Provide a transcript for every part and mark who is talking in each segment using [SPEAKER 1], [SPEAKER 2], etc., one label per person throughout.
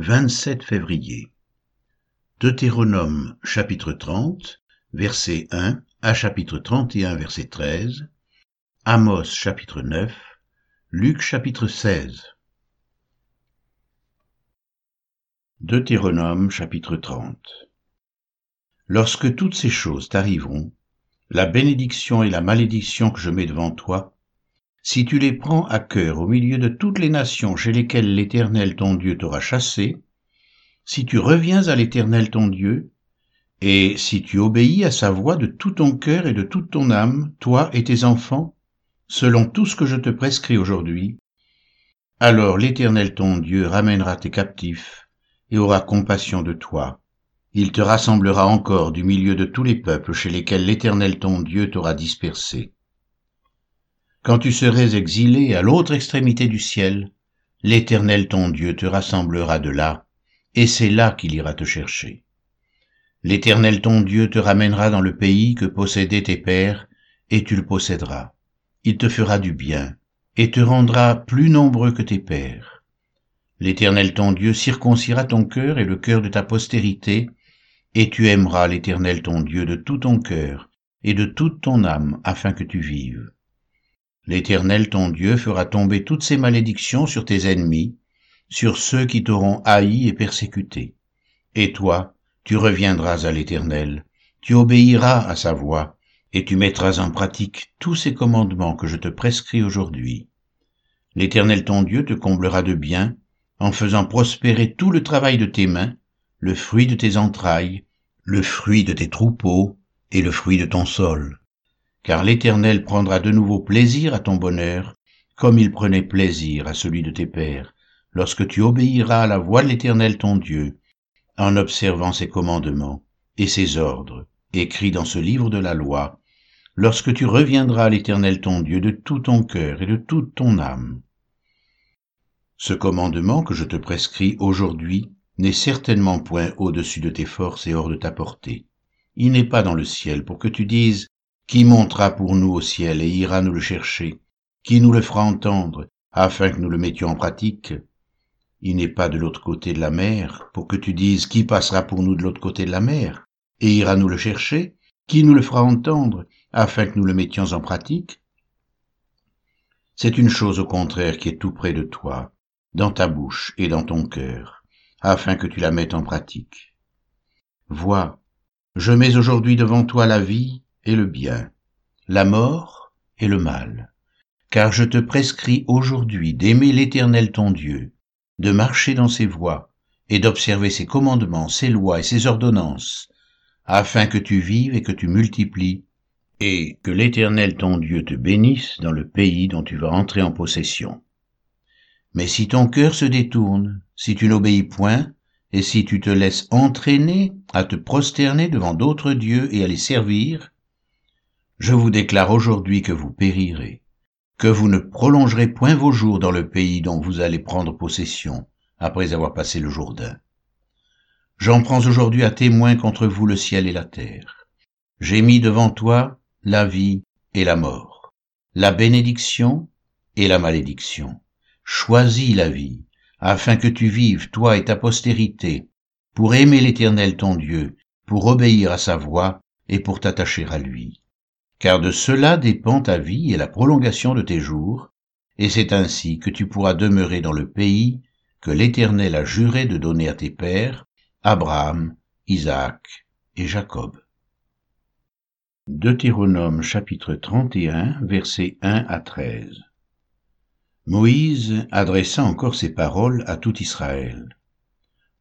[SPEAKER 1] 27 février. Deutéronome chapitre 30, verset 1 à chapitre 31, verset 13. Amos chapitre 9. Luc chapitre 16. Deutéronome chapitre 30. Lorsque toutes ces choses t'arriveront, la bénédiction et la malédiction que je mets devant toi, si tu les prends à cœur au milieu de toutes les nations chez lesquelles l'Éternel ton Dieu t'aura chassé, si tu reviens à l'Éternel ton Dieu, et si tu obéis à sa voix de tout ton cœur et de toute ton âme, toi et tes enfants, selon tout ce que je te prescris aujourd'hui, alors l'Éternel ton Dieu ramènera tes captifs et aura compassion de toi. Il te rassemblera encore du milieu de tous les peuples chez lesquels l'Éternel ton Dieu t'aura dispersé. Quand tu serais exilé à l'autre extrémité du ciel, l'Éternel ton Dieu te rassemblera de là, et c'est là qu'il ira te chercher. L'Éternel ton Dieu te ramènera dans le pays que possédaient tes pères, et tu le posséderas. Il te fera du bien, et te rendra plus nombreux que tes pères. L'Éternel ton Dieu circoncira ton cœur et le cœur de ta postérité, et tu aimeras l'Éternel ton Dieu de tout ton cœur et de toute ton âme, afin que tu vives. L'Éternel ton Dieu fera tomber toutes ces malédictions sur tes ennemis, sur ceux qui t'auront haï et persécuté. Et toi, tu reviendras à l'Éternel, tu obéiras à sa voix, et tu mettras en pratique tous ces commandements que je te prescris aujourd'hui. L'Éternel ton Dieu te comblera de bien, en faisant prospérer tout le travail de tes mains, le fruit de tes entrailles, le fruit de tes troupeaux et le fruit de ton sol car l'Éternel prendra de nouveau plaisir à ton bonheur, comme il prenait plaisir à celui de tes pères, lorsque tu obéiras à la voix de l'Éternel ton Dieu, en observant ses commandements et ses ordres, écrits dans ce livre de la loi, lorsque tu reviendras à l'Éternel ton Dieu de tout ton cœur et de toute ton âme. Ce commandement que je te prescris aujourd'hui n'est certainement point au-dessus de tes forces et hors de ta portée. Il n'est pas dans le ciel pour que tu dises qui montera pour nous au ciel et ira nous le chercher Qui nous le fera entendre, afin que nous le mettions en pratique Il n'est pas de l'autre côté de la mer, pour que tu dises qui passera pour nous de l'autre côté de la mer, et ira nous le chercher Qui nous le fera entendre, afin que nous le mettions en pratique C'est une chose au contraire qui est tout près de toi, dans ta bouche et dans ton cœur, afin que tu la mettes en pratique. Vois, je mets aujourd'hui devant toi la vie et le bien, la mort et le mal. Car je te prescris aujourd'hui d'aimer l'Éternel ton Dieu, de marcher dans ses voies, et d'observer ses commandements, ses lois et ses ordonnances, afin que tu vives et que tu multiplies, et que l'Éternel ton Dieu te bénisse dans le pays dont tu vas entrer en possession. Mais si ton cœur se détourne, si tu n'obéis point, et si tu te laisses entraîner à te prosterner devant d'autres dieux et à les servir, je vous déclare aujourd'hui que vous périrez, que vous ne prolongerez point vos jours dans le pays dont vous allez prendre possession après avoir passé le Jourdain. J'en prends aujourd'hui à témoin contre vous le ciel et la terre. J'ai mis devant toi la vie et la mort, la bénédiction et la malédiction. Choisis la vie, afin que tu vives, toi et ta postérité, pour aimer l'Éternel ton Dieu, pour obéir à sa voix et pour t'attacher à lui car de cela dépend ta vie et la prolongation de tes jours, et c'est ainsi que tu pourras demeurer dans le pays que l'Éternel a juré de donner à tes pères, Abraham, Isaac et Jacob. Deutéronome chapitre 31 versets 1 à 13 Moïse adressa encore ces paroles à tout Israël.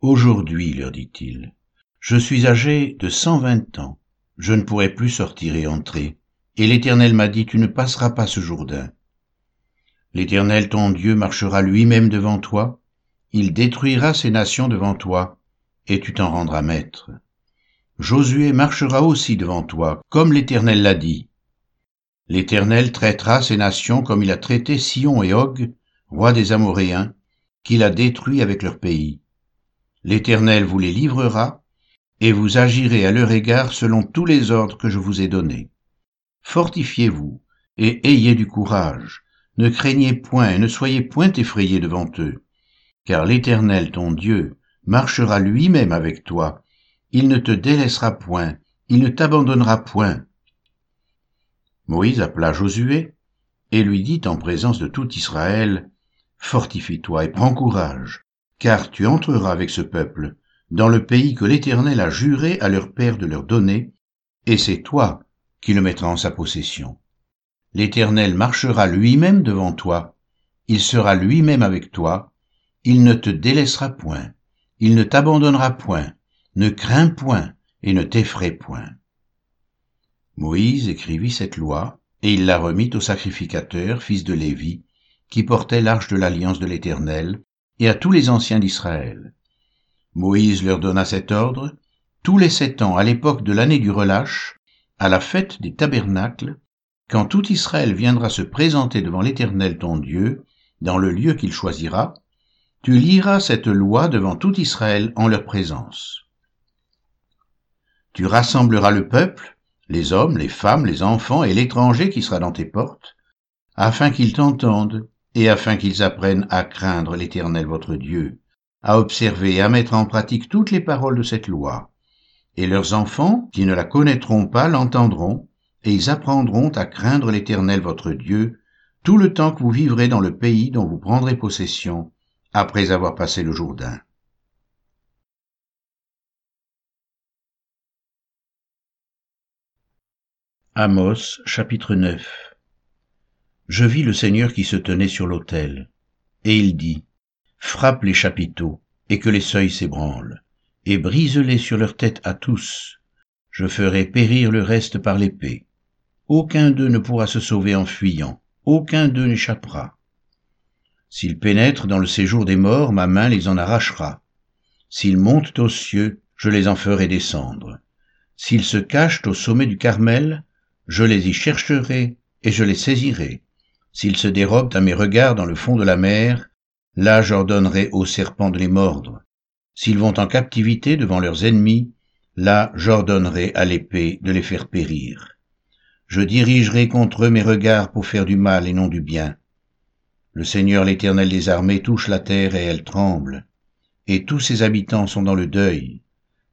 [SPEAKER 1] Aujourd'hui, leur dit-il, je suis âgé de cent vingt ans, je ne pourrai plus sortir et entrer, et l'Éternel m'a dit, tu ne passeras pas ce Jourdain. L'Éternel ton Dieu marchera lui-même devant toi, il détruira ces nations devant toi, et tu t'en rendras maître. Josué marchera aussi devant toi, comme l'Éternel l'a dit. L'Éternel traitera ces nations comme il a traité Sion et Og, roi des Amoréens, qu'il a détruits avec leur pays. L'Éternel vous les livrera, et vous agirez à leur égard selon tous les ordres que je vous ai donnés fortifiez-vous et ayez du courage. Ne craignez point et ne soyez point effrayés devant eux, car l'Éternel ton Dieu marchera lui-même avec toi, il ne te délaissera point, il ne t'abandonnera point. Moïse appela Josué et lui dit en présence de tout Israël, Fortifie-toi et prends courage, car tu entreras avec ce peuple dans le pays que l'Éternel a juré à leur père de leur donner, et c'est toi qui le mettras en sa possession. L'Éternel marchera lui-même devant toi, il sera lui-même avec toi, il ne te délaissera point, il ne t'abandonnera point, ne crains point et ne t'effraie point. Moïse écrivit cette loi, et il la remit au sacrificateur, fils de Lévi, qui portait l'arche de l'alliance de l'Éternel, et à tous les anciens d'Israël. Moïse leur donna cet ordre, tous les sept ans, à l'époque de l'année du relâche, à la fête des tabernacles, quand tout Israël viendra se présenter devant l'Éternel ton Dieu, dans le lieu qu'il choisira, tu liras cette loi devant tout Israël en leur présence. Tu rassembleras le peuple, les hommes, les femmes, les enfants et l'étranger qui sera dans tes portes, afin qu'ils t'entendent et afin qu'ils apprennent à craindre l'Éternel votre Dieu, à observer et à mettre en pratique toutes les paroles de cette loi. Et leurs enfants, qui ne la connaîtront pas, l'entendront, et ils apprendront à craindre l'Éternel votre Dieu tout le temps que vous vivrez dans le pays dont vous prendrez possession après avoir passé le Jourdain. Amos chapitre 9 Je vis le Seigneur qui se tenait sur l'autel, et il dit, Frappe les chapiteaux, et que les seuils s'ébranlent, et brise-les sur leur tête à tous. Je ferai périr le reste par l'épée. Aucun d'eux ne pourra se sauver en fuyant, aucun d'eux n'échappera. S'ils pénètrent dans le séjour des morts, ma main les en arrachera. S'ils montent aux cieux, je les en ferai descendre. S'ils se cachent au sommet du Carmel, je les y chercherai et je les saisirai. S'ils se dérobent à mes regards dans le fond de la mer, là j'ordonnerai aux serpents de les mordre. S'ils vont en captivité devant leurs ennemis, là j'ordonnerai à l'épée de les faire périr. Je dirigerai contre eux mes regards pour faire du mal et non du bien. Le Seigneur l'Éternel des armées touche la terre et elle tremble, et tous ses habitants sont dans le deuil.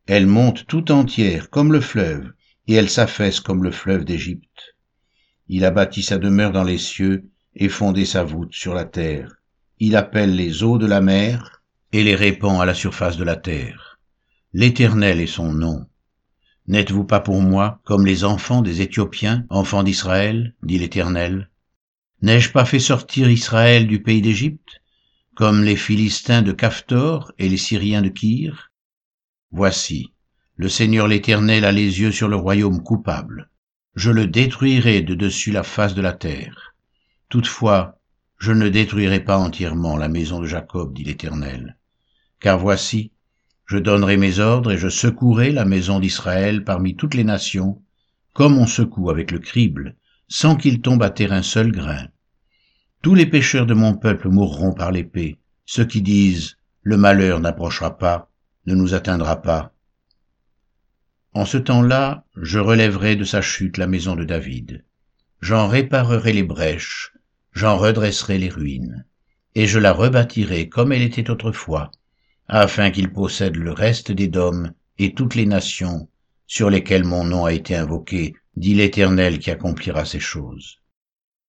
[SPEAKER 1] Elle monte tout entière comme le fleuve, et elle s'affaisse comme le fleuve d'Égypte. Il a bâti sa demeure dans les cieux et fondé sa voûte sur la terre. Il appelle les eaux de la mer et les répand à la surface de la terre. L'Éternel est son nom. N'êtes-vous pas pour moi comme les enfants des Éthiopiens, enfants d'Israël, dit l'Éternel? N'ai-je pas fait sortir Israël du pays d'Égypte, comme les Philistins de Caphtor et les Syriens de Kyr Voici, le Seigneur l'Éternel a les yeux sur le royaume coupable. Je le détruirai de dessus la face de la terre. Toutefois, je ne détruirai pas entièrement la maison de Jacob, dit l'Éternel. Car voici, je donnerai mes ordres et je secouerai la maison d'Israël parmi toutes les nations, comme on secoue avec le crible, sans qu'il tombe à terre un seul grain. Tous les pécheurs de mon peuple mourront par l'épée, ceux qui disent, le malheur n'approchera pas, ne nous atteindra pas, en ce temps-là, je relèverai de sa chute la maison de David. J'en réparerai les brèches, j'en redresserai les ruines, et je la rebâtirai comme elle était autrefois, afin qu'il possède le reste des dômes et toutes les nations sur lesquelles mon nom a été invoqué, dit l'Éternel qui accomplira ces choses.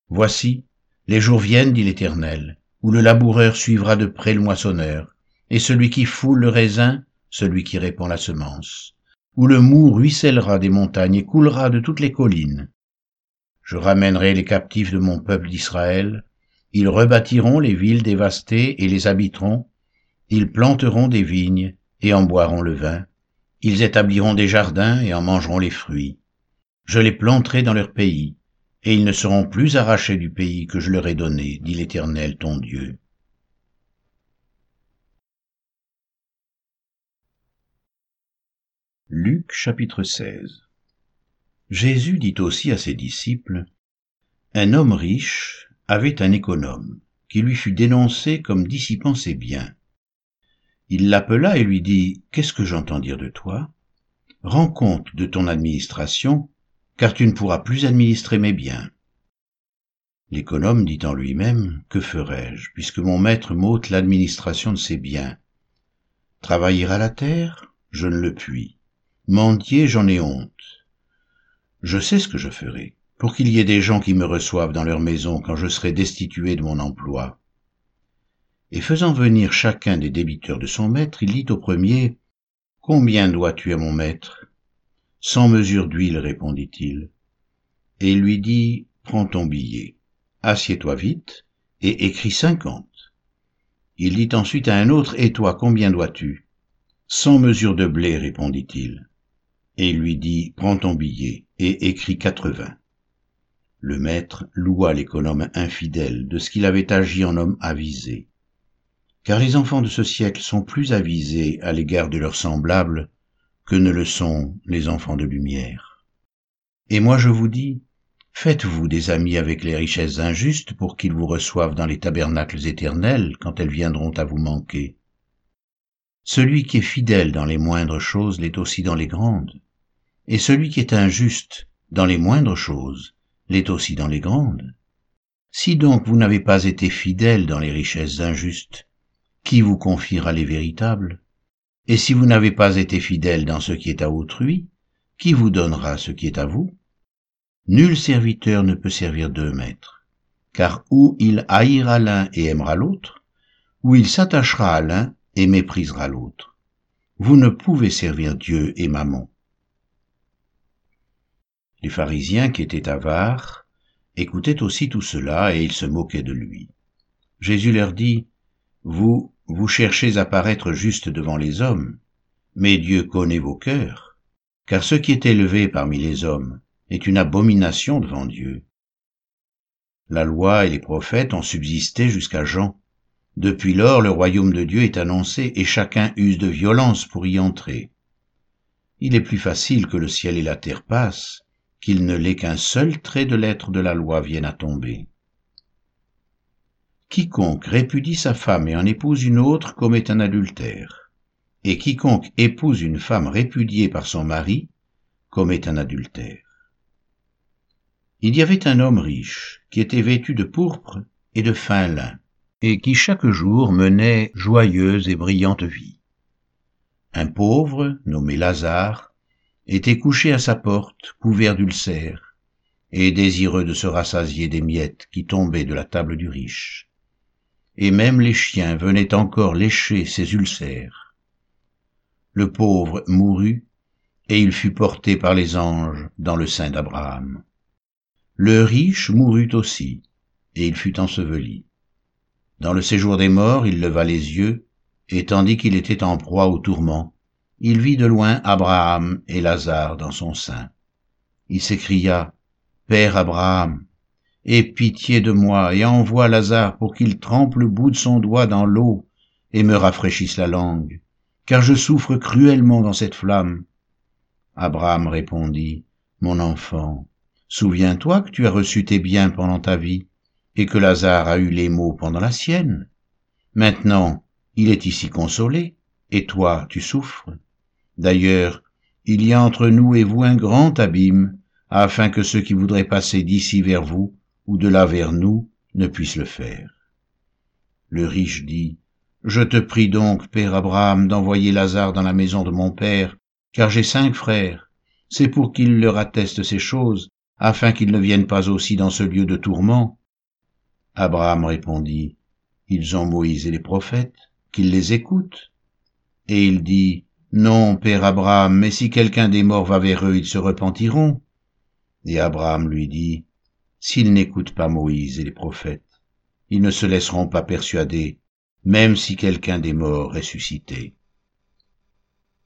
[SPEAKER 1] Voici, les jours viennent, dit l'Éternel, où le laboureur suivra de près le moissonneur, et celui qui foule le raisin, celui qui répand la semence où le mou ruissellera des montagnes et coulera de toutes les collines. Je ramènerai les captifs de mon peuple d'Israël, ils rebâtiront les villes dévastées et les habiteront, ils planteront des vignes et en boiront le vin, ils établiront des jardins et en mangeront les fruits. Je les planterai dans leur pays, et ils ne seront plus arrachés du pays que je leur ai donné, dit l'Éternel ton Dieu. Luc chapitre 16 Jésus dit aussi à ses disciples, Un homme riche avait un économe, qui lui fut dénoncé comme dissipant ses biens. Il l'appela et lui dit, Qu'est-ce que j'entends dire de toi? Rends compte de ton administration, car tu ne pourras plus administrer mes biens. L'économe dit en lui-même, Que ferai-je, puisque mon maître m'ôte l'administration de ses biens? Travailler à la terre, je ne le puis. Mendier, j'en ai honte. Je sais ce que je ferai, pour qu'il y ait des gens qui me reçoivent dans leur maison quand je serai destitué de mon emploi. Et faisant venir chacun des débiteurs de son maître, il dit au premier, Combien dois-tu à mon maître Sans mesure d'huile, répondit-il. Et il lui dit, Prends ton billet, assieds-toi vite, et écris cinquante. Il dit ensuite à un autre, Et toi, combien dois-tu Sans mesure de blé, répondit-il. Et il lui dit, Prends ton billet, et écris quatre-vingts. Le maître loua l'économe infidèle de ce qu'il avait agi en homme avisé. Car les enfants de ce siècle sont plus avisés à l'égard de leurs semblables que ne le sont les enfants de lumière. Et moi je vous dis, faites-vous des amis avec les richesses injustes pour qu'ils vous reçoivent dans les tabernacles éternels quand elles viendront à vous manquer. Celui qui est fidèle dans les moindres choses l'est aussi dans les grandes, et celui qui est injuste dans les moindres choses l'est aussi dans les grandes. Si donc vous n'avez pas été fidèle dans les richesses injustes, qui vous confiera les véritables? Et si vous n'avez pas été fidèle dans ce qui est à autrui, qui vous donnera ce qui est à vous? Nul serviteur ne peut servir deux maîtres, car ou il haïra l'un et aimera l'autre, ou il s'attachera à l'un et méprisera l'autre. Vous ne pouvez servir Dieu et Mammon. Les pharisiens qui étaient avares écoutaient aussi tout cela et ils se moquaient de lui. Jésus leur dit, Vous, vous cherchez à paraître juste devant les hommes, mais Dieu connaît vos cœurs, car ce qui est élevé parmi les hommes est une abomination devant Dieu. La loi et les prophètes ont subsisté jusqu'à Jean. Depuis lors, le royaume de Dieu est annoncé et chacun use de violence pour y entrer. Il est plus facile que le ciel et la terre passent, qu'il ne l'est qu'un seul trait de lettre de la loi vienne à tomber. Quiconque répudie sa femme et en épouse une autre commet un adultère, et quiconque épouse une femme répudiée par son mari commet un adultère. Il y avait un homme riche qui était vêtu de pourpre et de fin lin, et qui chaque jour menait joyeuse et brillante vie. Un pauvre, nommé Lazare, était couché à sa porte, couvert d'ulcères, et désireux de se rassasier des miettes qui tombaient de la table du riche. Et même les chiens venaient encore lécher ses ulcères. Le pauvre mourut, et il fut porté par les anges dans le sein d'Abraham. Le riche mourut aussi, et il fut enseveli. Dans le séjour des morts, il leva les yeux, et tandis qu'il était en proie au tourment, il vit de loin Abraham et Lazare dans son sein. Il s'écria, Père Abraham, aie pitié de moi et envoie Lazare pour qu'il trempe le bout de son doigt dans l'eau et me rafraîchisse la langue, car je souffre cruellement dans cette flamme. Abraham répondit, Mon enfant, souviens-toi que tu as reçu tes biens pendant ta vie, et que Lazare a eu les maux pendant la sienne. Maintenant, il est ici consolé, et toi tu souffres. D'ailleurs, il y a entre nous et vous un grand abîme, afin que ceux qui voudraient passer d'ici vers vous ou de là vers nous ne puissent le faire. Le riche dit, Je te prie donc, Père Abraham, d'envoyer Lazare dans la maison de mon Père, car j'ai cinq frères. C'est pour qu'il leur atteste ces choses, afin qu'ils ne viennent pas aussi dans ce lieu de tourment. Abraham répondit, Ils ont Moïse et les prophètes, qu'ils les écoutent. Et il dit, non, père Abraham, mais si quelqu'un des morts va vers eux, ils se repentiront. Et Abraham lui dit, S'ils n'écoutent pas Moïse et les prophètes, ils ne se laisseront pas persuader, même si quelqu'un des morts ressuscité.